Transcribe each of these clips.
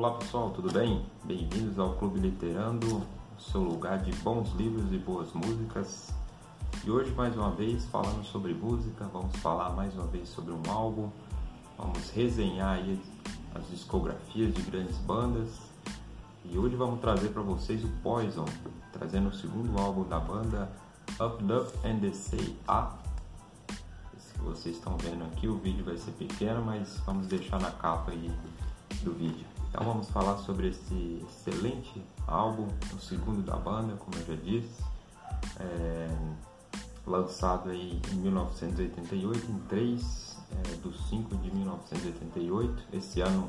Olá pessoal, tudo bem? Bem-vindos ao Clube Literando, seu lugar de bons livros e boas músicas. E hoje, mais uma vez, falando sobre música, vamos falar mais uma vez sobre um álbum, vamos resenhar aí as discografias de grandes bandas. E hoje vamos trazer para vocês o Poison, trazendo o segundo álbum da banda Up Up and the Say A. Esse que vocês estão vendo aqui, o vídeo vai ser pequeno, mas vamos deixar na capa aí do vídeo. Então vamos falar sobre esse excelente álbum, o segundo da banda, como eu já disse, é, lançado aí em 1988, em 3 é, do 5 de 1988. Esse ano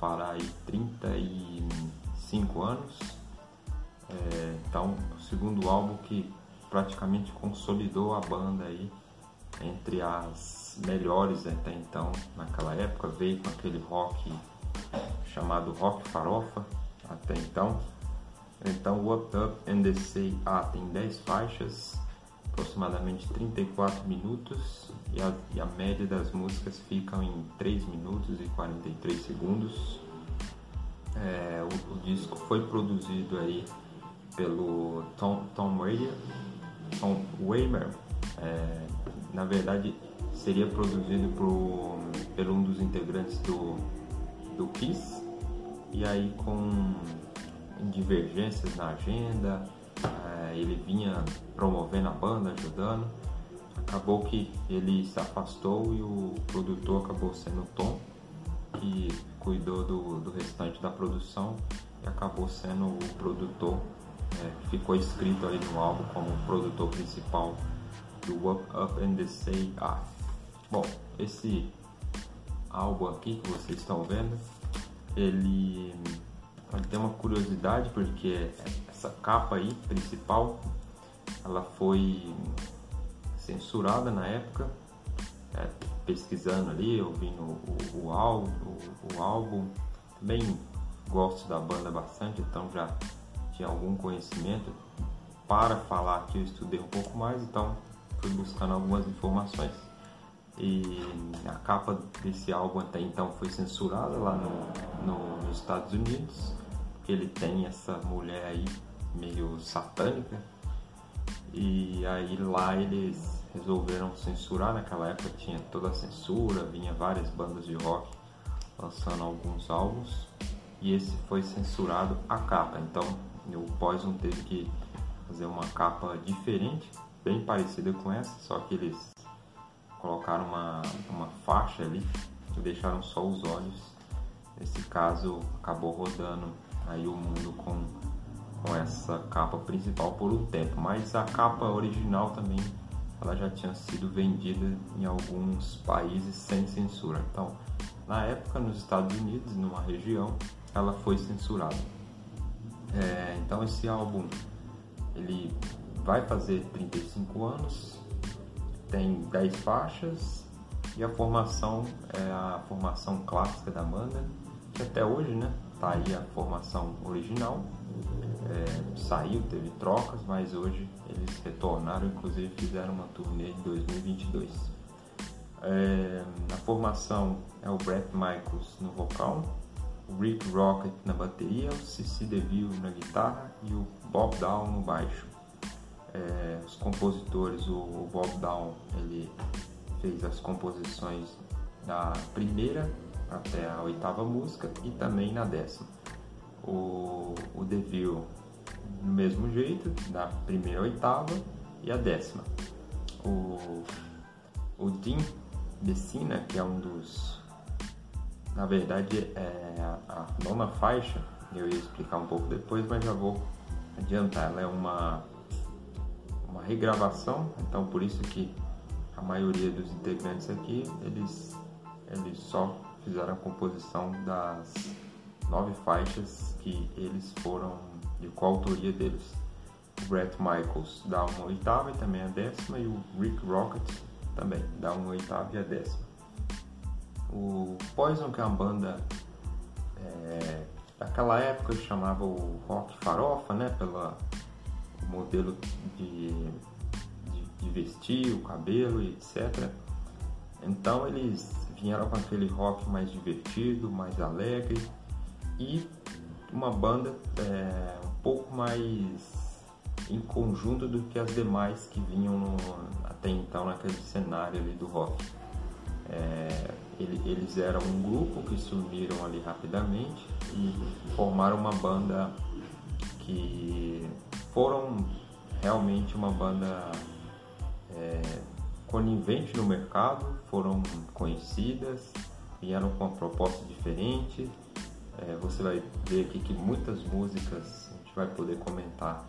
fará aí 35 anos. É, então, o segundo álbum que praticamente consolidou a banda aí entre as melhores até então naquela época, veio com aquele rock chamado Rock Farofa até então. Então, What Up and the Say A tem 10 faixas, aproximadamente 34 minutos, e a, e a média das músicas ficam em 3 minutos e 43 segundos. É, o, o, disco foi produzido aí pelo Tom, Tom Wayer, Tom Weimer, é, na verdade seria produzido por, pelo um dos integrantes do, do Kiss, e aí com divergências na agenda, é, ele vinha promovendo a banda, ajudando. Acabou que ele se afastou e o produtor acabou sendo o Tom, que cuidou do, do restante da produção e acabou sendo o produtor, é, ficou escrito aí no álbum como o produtor principal do Up Up and the Say. Bom, esse álbum aqui que vocês estão vendo. Ele, tem uma curiosidade porque essa capa aí principal ela foi censurada na época é, pesquisando ali ouvindo o, o, álbum, o, o álbum. Também gosto da banda bastante então já tinha algum conhecimento para falar que eu estudei um pouco mais então fui buscando algumas informações e a capa desse álbum até então foi censurada lá no, no, nos Estados Unidos, porque ele tem essa mulher aí meio satânica. E aí lá eles resolveram censurar, naquela época tinha toda a censura, vinha várias bandas de rock lançando alguns álbuns e esse foi censurado a capa. Então o Poison teve que fazer uma capa diferente, bem parecida com essa, só que eles colocaram uma, uma faixa ali e deixaram só os olhos. Nesse caso, acabou rodando aí o mundo com, com essa capa principal por um tempo, mas a capa original também ela já tinha sido vendida em alguns países sem censura. Então, na época, nos Estados Unidos, numa região, ela foi censurada. É, então, esse álbum ele vai fazer 35 anos, tem 10 faixas e a formação é a formação clássica da banda, que até hoje, né, tá aí a formação original. É, saiu, teve trocas, mas hoje eles retornaram, inclusive fizeram uma turnê em 2022. É, na formação é o Brett Michaels no vocal, o Rick Rocket na bateria, o Cici DeVille na guitarra e o Bob Down no baixo é, os compositores, o, o Bob Down, ele fez as composições da primeira até a oitava música e também na décima. O, o Deville, no mesmo jeito, da primeira oitava e a décima. O, o Dean Messina, que é um dos. Na verdade, é a, a nona faixa, eu ia explicar um pouco depois, mas já vou adiantar. Ela é uma uma regravação, então por isso que a maioria dos integrantes aqui, eles, eles só fizeram a composição das nove faixas que eles foram de coautoria deles. O Brett Michaels dá uma oitava e também a décima, e o Rick Rocket também dá uma oitava e a décima. O Poison, que é uma banda é, daquela época chamava o rock farofa, né, pela modelo de, de, de vestir, o cabelo e etc. Então eles vieram com aquele rock mais divertido, mais alegre e uma banda é, um pouco mais em conjunto do que as demais que vinham no, até então naquele cenário ali do rock. É, ele, eles eram um grupo que se uniram ali rapidamente e formaram uma banda que foram realmente uma banda é, conivente no mercado, foram conhecidas, vieram com uma proposta diferente. É, você vai ver aqui que muitas músicas a gente vai poder comentar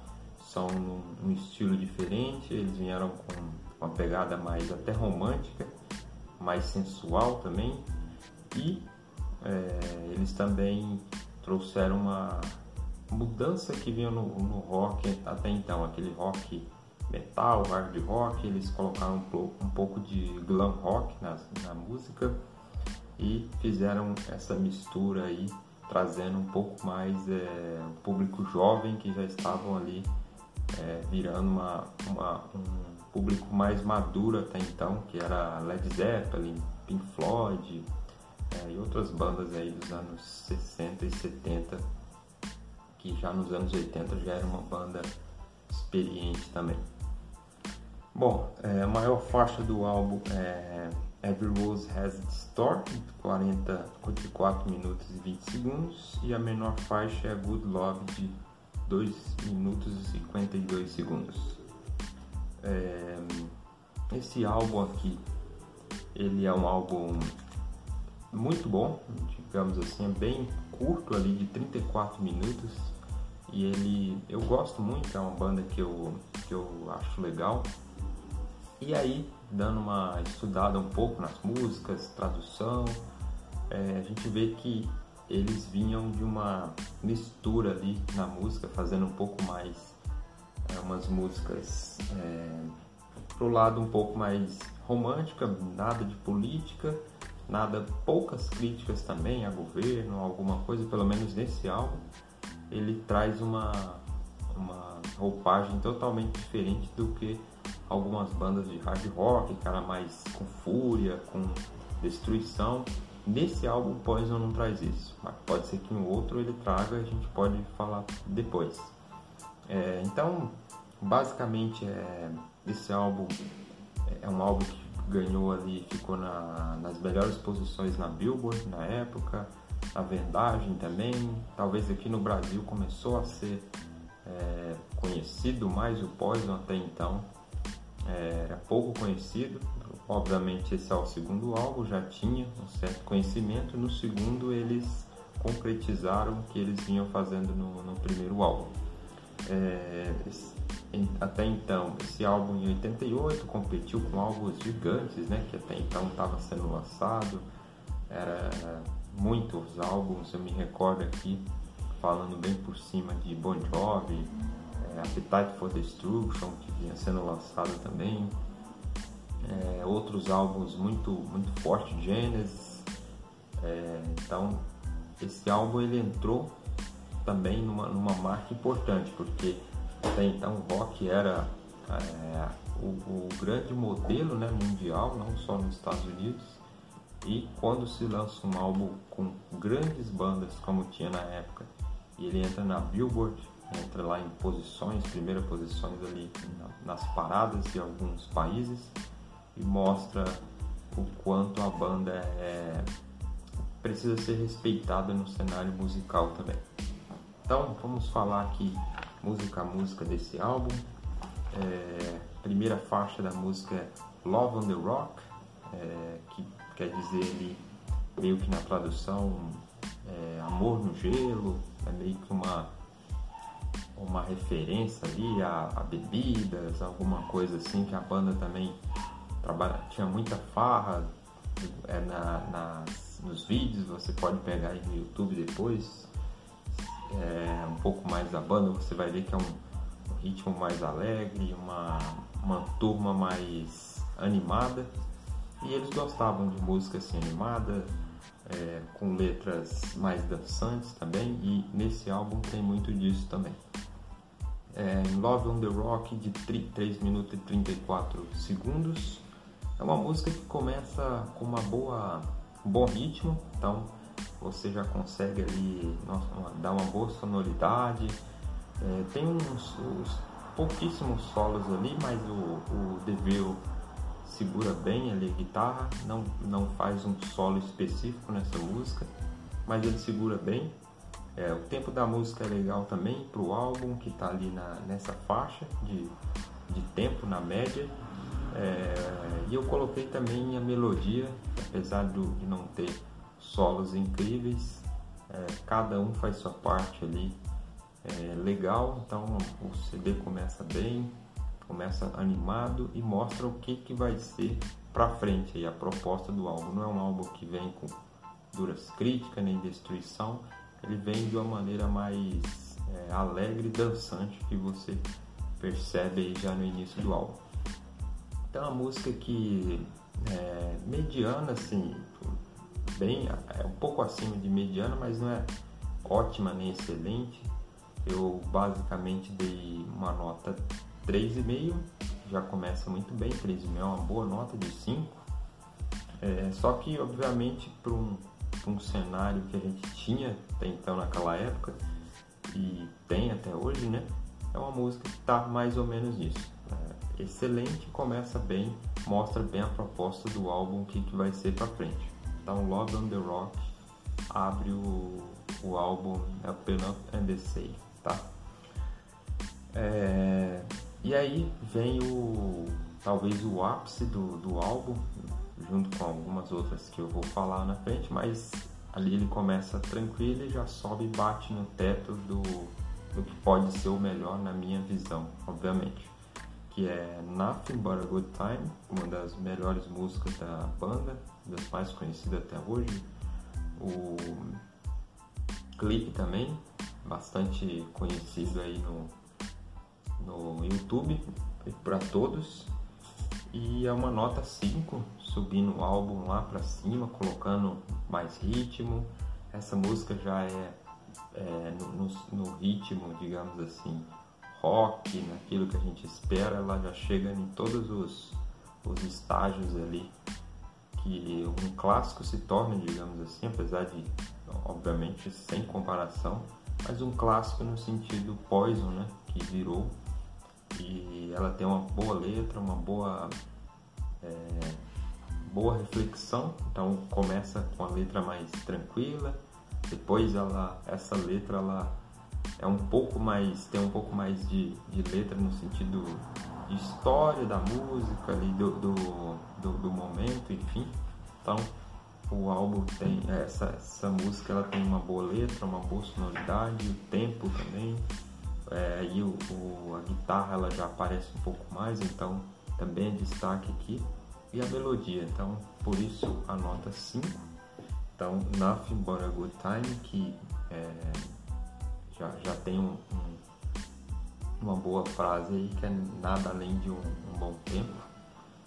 são num, num estilo diferente, eles vieram com uma pegada mais até romântica, mais sensual também, e é, eles também trouxeram uma mudança que vinha no, no, rock até então, aquele rock metal, hard rock, eles colocaram um, um pouco de glam rock na, na música e fizeram essa mistura aí, trazendo um pouco mais é, um público jovem que já estavam ali é, virando uma, uma, um público mais maduro até então, que era Led Zeppelin, Pink Floyd é, e outras bandas aí dos anos 60 e 70, que já nos anos 80 já era uma banda experiente também. Bom, é, a maior faixa do álbum é Every Rose Has Its Thorn, 40, 44 minutos e 20 segundos, e a menor faixa é Good Love, de 2 minutos e 52 segundos. É, esse álbum aqui, ele é um álbum muito bom, digamos assim, é bem curto ali, de 34 minutos. E ele, eu gosto muito, é uma banda que eu, que eu acho legal. E aí, dando uma estudada um pouco nas músicas, tradução, é, a gente vê que eles vinham de uma mistura ali na música, fazendo um pouco mais é, umas músicas é, pro lado um pouco mais romântica, nada de política, nada poucas críticas também a governo, alguma coisa, pelo menos nesse álbum, ele traz uma uma roupagem totalmente diferente do que algumas bandas de hard rock, cara mais com fúria, com destruição. Nesse álbum Poison não traz isso, mas pode ser que em outro ele traga, a gente pode falar depois. É, então, basicamente, é, esse álbum é um álbum que ganhou ali, ficou na, nas melhores posições na Billboard na época, na Verdagem também. Talvez aqui no Brasil começou a ser é, conhecido mais o Poison até então. É, era pouco conhecido, Obviamente esse é o segundo álbum, já tinha um certo conhecimento. No segundo eles concretizaram o que eles vinham fazendo no, no primeiro álbum. É, até então, esse álbum em 88 competiu com álbuns gigantes, né, que até então estava sendo lançado. Era muitos álbuns, eu me recordo aqui, falando bem por cima de Bon Jovi, é, Appetite for Destruction, que vinha sendo lançado também é, outros álbuns muito, muito fortes, Genesis. É, então, esse álbum ele entrou também numa, numa marca importante, porque até então o rock era é, o, o, grande modelo né, mundial, não só nos Estados Unidos. E quando se lança um álbum com grandes bandas como tinha na época, e ele entra na Billboard, entra lá em posições, primeiras posições ali nas paradas de alguns países, e mostra o quanto a banda é, precisa ser respeitada no cenário musical também. Então vamos falar aqui música a música desse álbum. É, primeira faixa da música é Love on the Rock, é, que quer dizer ali, meio que na tradução é, amor no gelo, é meio que uma uma referência ali a, a bebidas, alguma coisa assim que a banda também trabalha, tinha muita farra é, na, nas, nos vídeos, você pode pegar aí no YouTube depois, é, um pouco mais da banda, você vai ver que é um, um ritmo mais alegre, uma, uma turma mais animada, e eles gostavam de música assim animada, é, com letras mais dançantes também, e nesse álbum tem muito disso também. É, Love on the Rock de 3 minutos e 34 segundos. É uma música que começa com uma boa, um bom ritmo, então você já consegue ali nossa, dar uma boa sonoridade. É, tem uns, uns, pouquíssimos solos ali, mas o, o Deville segura bem ali a guitarra, não, não faz um solo específico nessa música, mas ele segura bem. É, o tempo da música é legal também para o álbum que está ali na, nessa faixa de, de tempo na média. É, e eu coloquei também a melodia, apesar do, de não ter solos incríveis, é, cada um faz sua parte ali é, legal, então o CD começa bem, começa animado e mostra o que, que vai ser para frente aí, a proposta do álbum. Não é um álbum que vem com duras críticas nem destruição, ele vem de uma maneira mais é, alegre e dançante que você percebe aí já no início do álbum. Então a música que é mediana assim, bem, é um pouco acima de mediana, mas não é ótima nem excelente. Eu basicamente dei uma nota 3,5, já começa muito bem, 3,5 é uma boa nota de 5. É, só que obviamente para um um cenário que a gente tinha até então naquela época e tem até hoje, né? É uma música que está mais ou menos nisso. É excelente, começa bem, mostra bem a proposta do álbum que, que vai ser para frente. Então, Love on the Rock abre o, o álbum Open Up and the tá? É, e aí vem o talvez o ápice do, do álbum, junto com algumas outras que eu vou falar na frente, mas ali ele começa tranquilo e já sobe e bate no teto do, do que pode ser o melhor na minha visão, obviamente. Que é Nothing But a Good Time, uma das melhores músicas da banda, das mais conhecidas até hoje. O clipe também, bastante conhecido aí no, no YouTube para todos e é uma nota 5, subindo o álbum lá para cima, colocando mais ritmo. Essa música já é, é no, no, ritmo, digamos assim, rock, naquilo que a gente espera, ela já chega em todos os, os estágios ali que um clássico se torna, digamos assim, apesar de, obviamente, sem comparação, mas um clássico no sentido Poison, né, que virou e ela tem uma boa letra, uma boa é, boa reflexão. Então começa com a letra mais tranquila, depois ela essa letra ela é um pouco mais tem um pouco mais de, de letra no sentido de história da música ali do, do, do, do momento, enfim. Então o álbum tem essa, essa música ela tem uma boa letra, uma boa sonoridade, o tempo também é, e o, o, a guitarra ela já aparece um pouco mais, então também é destaque aqui. E a melodia, então por isso a nota 5. Então, Nothing But a Good Time, que é, já, já tem um, um, uma boa frase aí, que é nada além de um, um bom tempo.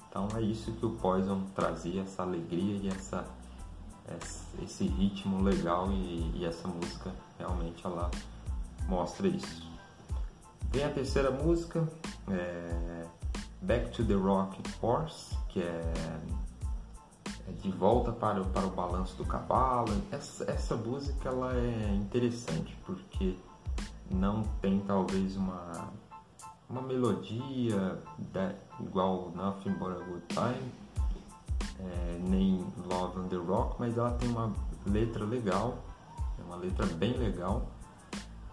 Então é isso que o Poison trazia, essa alegria e essa, esse ritmo legal e, e essa música realmente ela mostra isso. Vem a terceira música, é Back to the Rock Horse, que é, é de volta para, para o balanço do cavalo. Essa, essa música ela é interessante porque não tem talvez uma, uma melodia da, igual Nothing But a Good Time, é, nem Love on the Rock, mas ela tem uma letra legal, é uma letra bem legal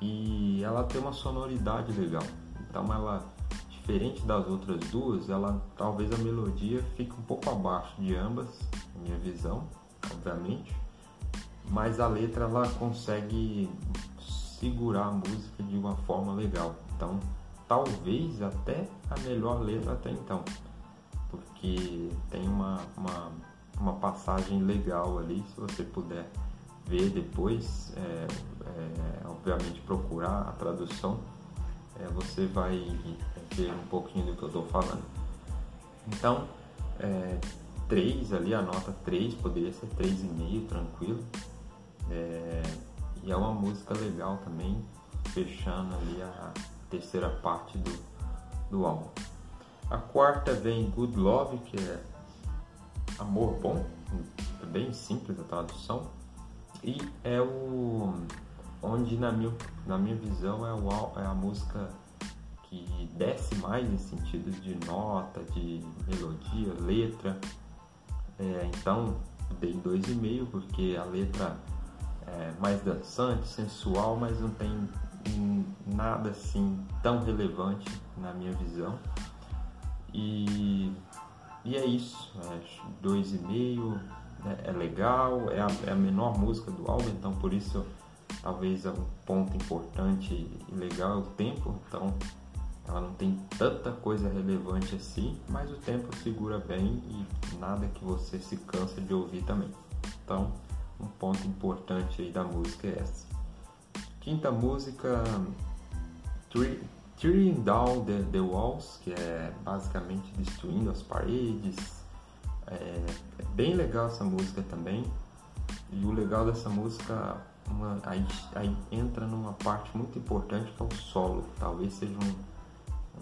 e ela tem uma sonoridade legal. Então ela, diferente das outras duas, ela talvez a melodia fique um pouco abaixo de ambas, minha visão, obviamente, mas a letra ela consegue segurar a música de uma forma legal. Então talvez até a melhor letra até então, porque tem uma, uma, uma passagem legal ali, se você puder ver depois, é, é, obviamente procurar a tradução, é, você vai ver um pouquinho do que eu estou falando. Então, é, 3 ali, a nota 3, poderia ser 3,5 tranquilo. É, e é uma música legal também, fechando ali a terceira parte do, do álbum. A quarta vem Good Love, que é amor bom, bem simples a tradução E é o onde na minha, na minha visão é, o, é a música que desce mais em sentido de nota, de melodia, letra. É, então dei 2,5 porque a letra é mais dançante, sensual, mas não tem nada assim tão relevante na minha visão. E, e é isso, é 2,5, é, é legal, é a, é a menor música do álbum, então por isso talvez é um ponto importante e legal é o tempo, então ela não tem tanta coisa relevante assim, mas o tempo segura bem e nada que você se cansa de ouvir também. Então, um ponto importante aí da música é essa. Quinta música, Tearing Down the, the Walls, que é basicamente destruindo as paredes. É, é, bem legal essa música também. E o legal dessa música, uma, aí, aí entra numa parte muito importante que é o solo. Talvez seja um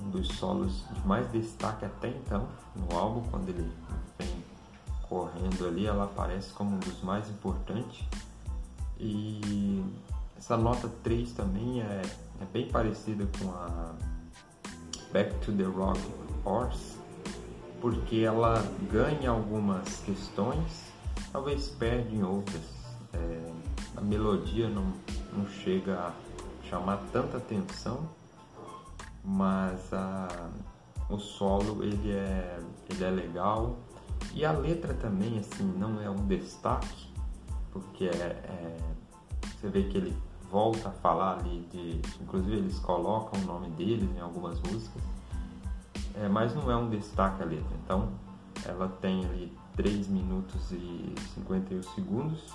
um dos solos de mais destaque até então no álbum, quando ele vem correndo ali, ela aparece como um dos mais importantes. E essa nota 3 também é, é bem parecida com a Back to the Rock Horse, porque ela ganha algumas questões, talvez perde em outras. É, a melodia não, não chega a chamar tanta atenção mas a, o solo ele é, ele é legal e a letra também assim não é um destaque porque é, é, você vê que ele volta a falar ali de inclusive eles colocam o nome deles em algumas músicas é, mas não é um destaque a letra então ela tem ali 3 minutos e 51 segundos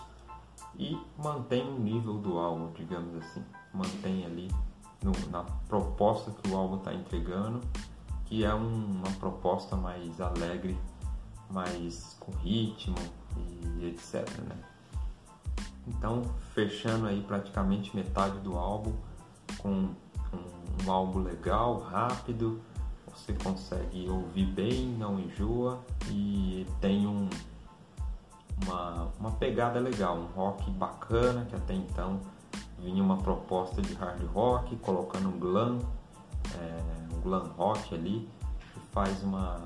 e mantém o nível do álbum digamos assim mantém ali no, na proposta que o álbum está entregando, que é um, uma proposta mais alegre, mais com ritmo e etc. Né? Então, fechando aí praticamente metade do álbum com um, um álbum legal, rápido, você consegue ouvir bem, não enjoa e tem um, uma, uma pegada legal, um rock bacana que até então vinha uma proposta de hard rock, colocando um glam, é, um glam rock ali, que faz uma,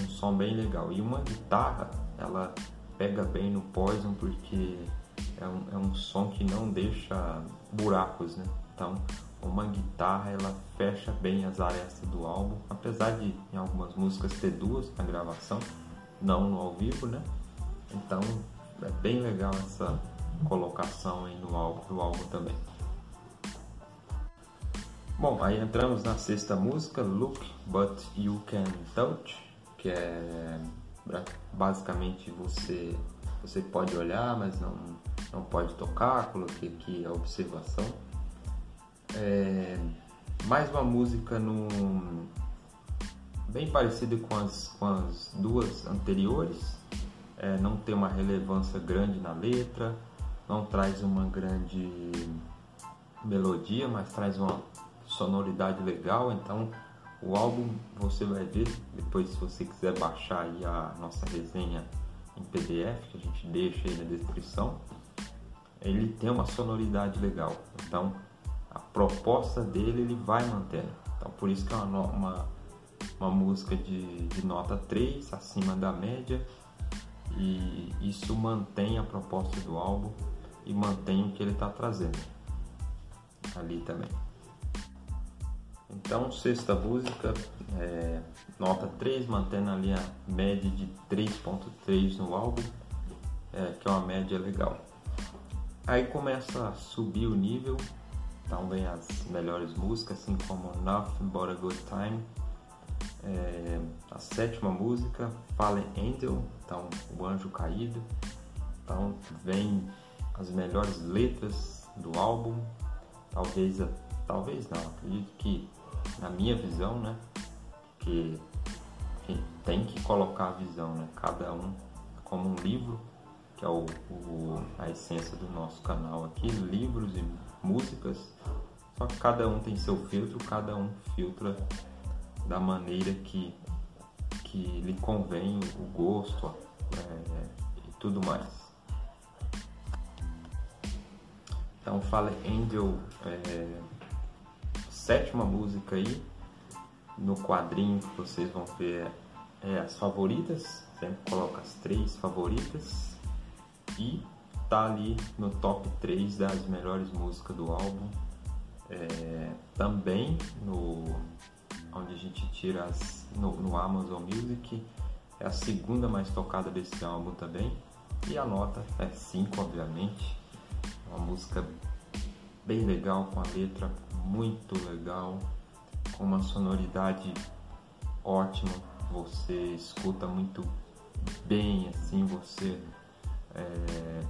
um som bem legal. E uma guitarra, ela pega bem no Poison porque é um, é um som que não deixa buracos, né? Então, uma guitarra ela fecha bem as áreas do álbum, apesar de em algumas músicas ter duas na gravação, não no ao vivo, né? Então, é bem legal essa colocação aí no álbum, no álbum também. Bom, aí entramos na sexta música, Look But You Can Touch, que é basicamente você você pode olhar, mas não, não pode tocar, coloquei aqui a observação. É, mais uma música no, bem parecida com as, com as duas anteriores, é, não tem uma relevância grande na letra, não traz uma grande melodia, mas traz uma sonoridade legal. Então, o álbum você vai ver depois, se você quiser baixar aí a nossa resenha em PDF, que a gente deixa aí na descrição. Ele tem uma sonoridade legal. Então, a proposta dele ele vai mantendo. Então, por isso que é uma, uma, uma música de, de nota 3, acima da média. E isso mantém a proposta do álbum e mantém o que ele está trazendo ali também. Então, sexta música, é, nota 3, mantendo ali a média de 3.3 no álbum, é, que é uma média legal. Aí começa a subir o nível, vem as melhores músicas, assim como Nothing But a Good Time. É, a sétima música, Fallen Angel, então o anjo caído. Então vem as melhores letras do álbum. Talvez, talvez não, acredito que na minha visão, né? Que tem que colocar a visão, né? Cada um como um livro, que é o, o, a essência do nosso canal aqui, livros e músicas. Só que cada um tem seu filtro, cada um filtra da maneira que, que lhe convém o gosto é, e tudo mais. Então Fallen Angel é sétima música aí. No quadrinho que vocês vão ver é as favoritas. Sempre coloca as três favoritas. E tá ali no top 3 das melhores músicas do álbum. É, também no onde a gente tira as, no, no Amazon Music é a segunda mais tocada desse álbum também. E a nota é 5 obviamente. Uma música bem legal com a letra muito legal com uma sonoridade ótima. Você escuta muito bem assim você é,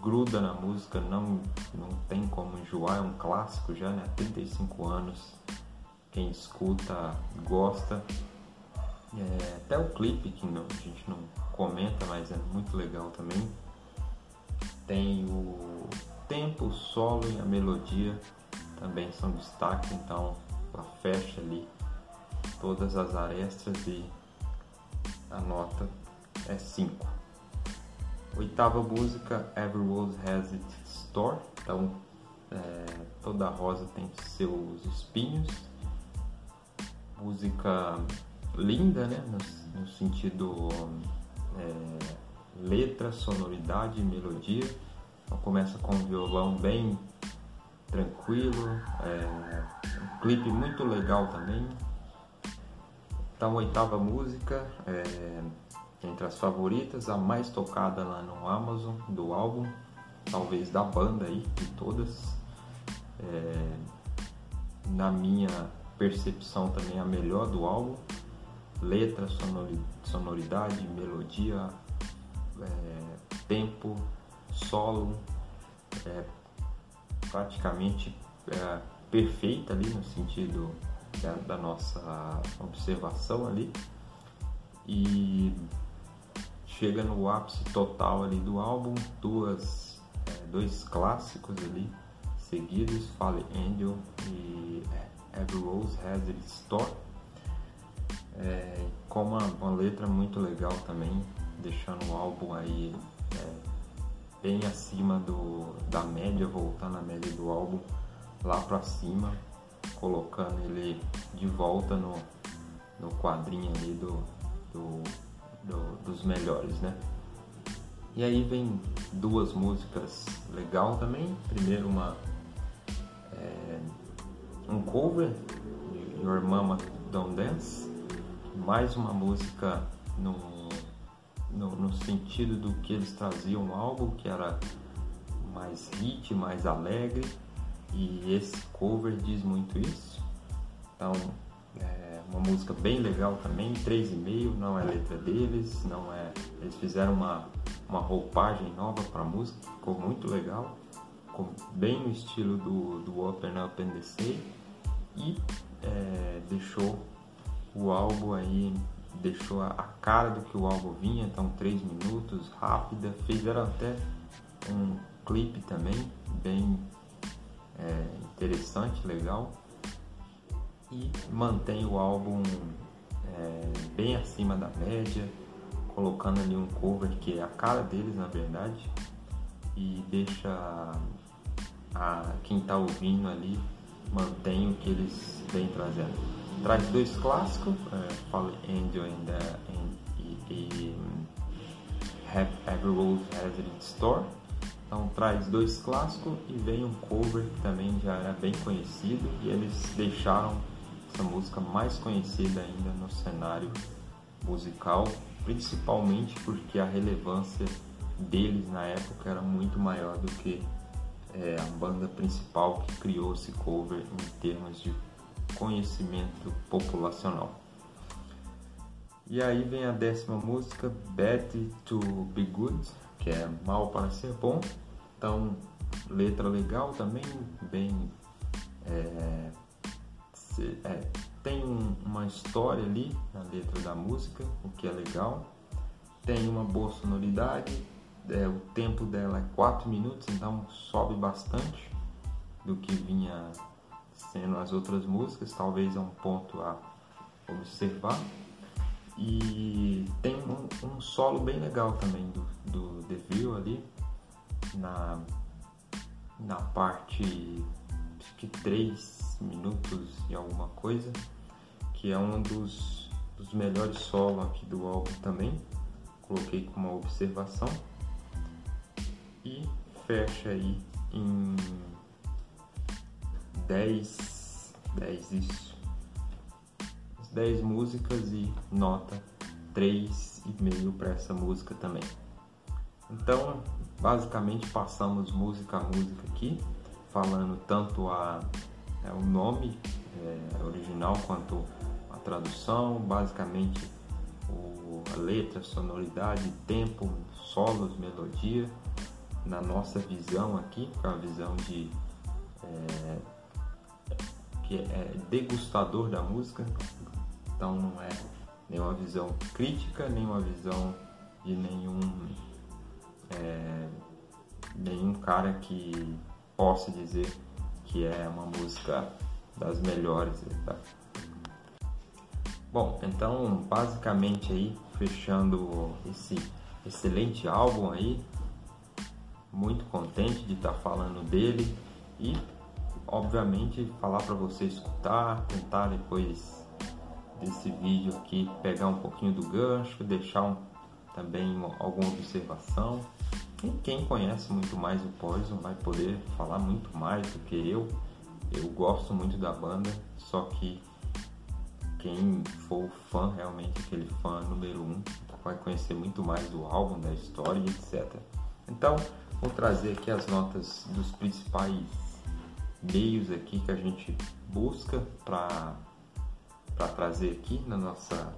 gruda na música, não, não tem como enjoar, é um clássico já, né? Há 35 anos. Quem escuta gosta. É, até o clipe que não, a gente não comenta, mas é muito legal também. Tem o tempo, o solo e a melodia também são destaque, então ela fecha ali todas as arestas e a nota é 5. Oitava música, Every Rose Has Its Store. Então, é, toda rosa tem seus espinhos. Música linda, né? No, no sentido é, letra, sonoridade, melodia. Então, começa com um violão bem tranquilo, é, um clipe muito legal também. Então, oitava música, é, entre as favoritas, a mais tocada lá no Amazon do álbum, talvez da banda aí, de todas. É, na minha percepção também a melhor do álbum. Letra, sonoridade, melodia, é, tempo, solo, é, praticamente é, perfeita ali no sentido da, da nossa observação ali. E chega no ápice total ali do álbum, duas, é, dois clássicos ali seguidos, Fallen Angel e é, Every Rose Has Its Store, é, com uma, uma, letra muito legal também, deixando o álbum aí é, bem acima do, da média, voltando a média do álbum lá pra cima, colocando ele de volta no, no quadrinho ali do, melhores, né? E aí vem duas músicas legal também. Primeiro uma é, um cover Your Mama Don't Dance, mais uma música no, no, no sentido do que eles traziam no álbum, que era mais hit, mais alegre, e esse cover diz muito isso. Então é uma música bem legal também, 3,5, não é letra deles, não é. Eles fizeram uma, uma roupagem nova para a música, ficou muito legal, ficou bem no estilo do, do Open Up and e é, deixou o álbum aí, deixou a, a, cara do que o álbum vinha, então 3 minutos, rápida, fizeram até um clipe também, bem é, interessante, legal e mantém o álbum é, bem acima da média, colocando ali um cover que é a cara deles na verdade e deixa a, quem está ouvindo ali mantém o que eles vêm trazendo. Traz dois clássicos, é, Fallen Angel and, and, e, e Have Every Rose Has Its Store. Então traz dois clássicos e vem um cover que também já era bem conhecido e eles deixaram essa música mais conhecida ainda no cenário musical, principalmente porque a relevância deles na época era muito maior do que é, a banda principal que criou esse cover em termos de conhecimento populacional. E aí vem a décima música, Bad to Be Good, que é Mal para Ser Bom. Então, letra legal também, bem é, é, tem um, uma história ali na letra da música, o que é legal. Tem uma boa sonoridade, é, o tempo dela é 4 minutos, então sobe bastante do que vinha sendo as outras músicas, talvez é um ponto a observar. E tem um, um solo bem legal também do, do Devil ali na, na parte acho que 3 minutos e alguma coisa, que é um dos, dos melhores solos aqui do álbum também. Coloquei como uma observação. E fecha aí em 10, 10 isso. 10 músicas e nota 3,5 para essa música também. Então, basicamente passamos música a música aqui, falando tanto a, é, o nome é, original quanto a tradução, basicamente o, a letra, sonoridade, tempo, solos, melodia, na nossa visão aqui, que é uma visão de é, que é degustador da música, então não é nenhuma visão crítica, nenhuma visão de nenhum é, nenhum cara que possa dizer que é uma música das melhores. Tá? Bom, então basicamente aí fechando esse excelente álbum aí, muito contente de estar tá falando dele e obviamente falar para você escutar, tentar depois desse vídeo aqui pegar um pouquinho do gancho, deixar um, também alguma observação. Quem conhece muito mais o Poison vai poder falar muito mais do que eu. Eu gosto muito da banda, só que quem for fã, realmente aquele fã número um, vai conhecer muito mais do álbum, da história etc. Então, vou trazer aqui as notas dos principais meios aqui que a gente busca para para trazer aqui na nossa,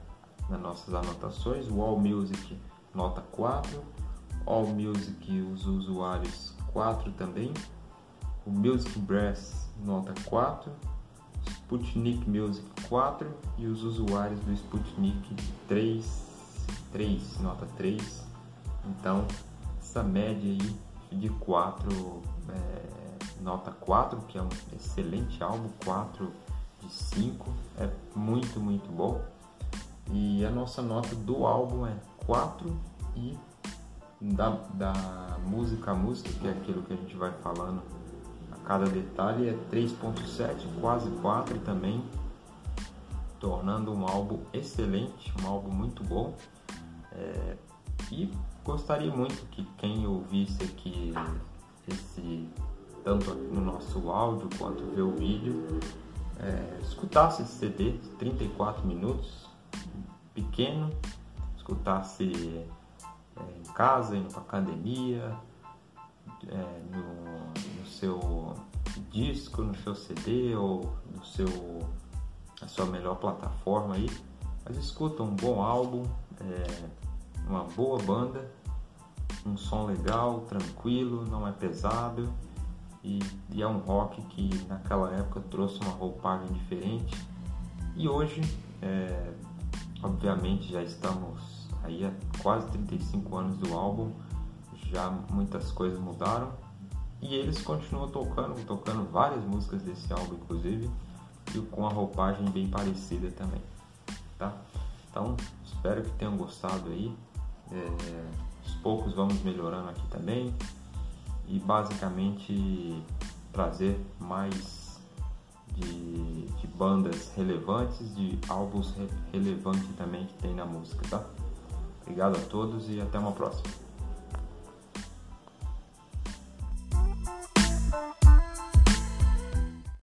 nas nossas anotações. O All Music nota 4, All Music os usuários 4 também, o Music Brass nota 4, Sputnik Music 4 e os usuários do Sputnik 3, 3 nota 3. Então, essa média aí de 4, é, nota 4, que é um excelente álbum, 4 de 5, é muito, muito bom. E a nossa nota do álbum é 4 e da, da música a música, que é aquilo que a gente vai falando a cada detalhe, é 3.7, quase 4 também, tornando um álbum excelente, um álbum muito bom. É, e gostaria muito que quem ouvisse aqui esse tanto no nosso áudio quanto ver o vídeo é, escutasse esse CD de 34 minutos, pequeno, escutasse é, em casa, indo para academia, é, no, no, seu disco, no seu CD ou no seu, na sua melhor plataforma aí. Mas escuta um bom álbum, é, uma boa banda, um som legal, tranquilo, não é pesado e, e, é um rock que naquela época trouxe uma roupagem diferente e hoje é, obviamente já estamos aí há quase 35 anos do álbum já muitas coisas mudaram. E eles continuam tocando tocando várias músicas desse álbum inclusive e com a roupagem bem parecida também tá? Então espero que tenham gostado aí. É, aos poucos vamos melhorando aqui também. E basicamente trazer mais de, de bandas relevantes, de álbuns re relevantes também que tem na música, tá? Obrigado a todos e até uma próxima.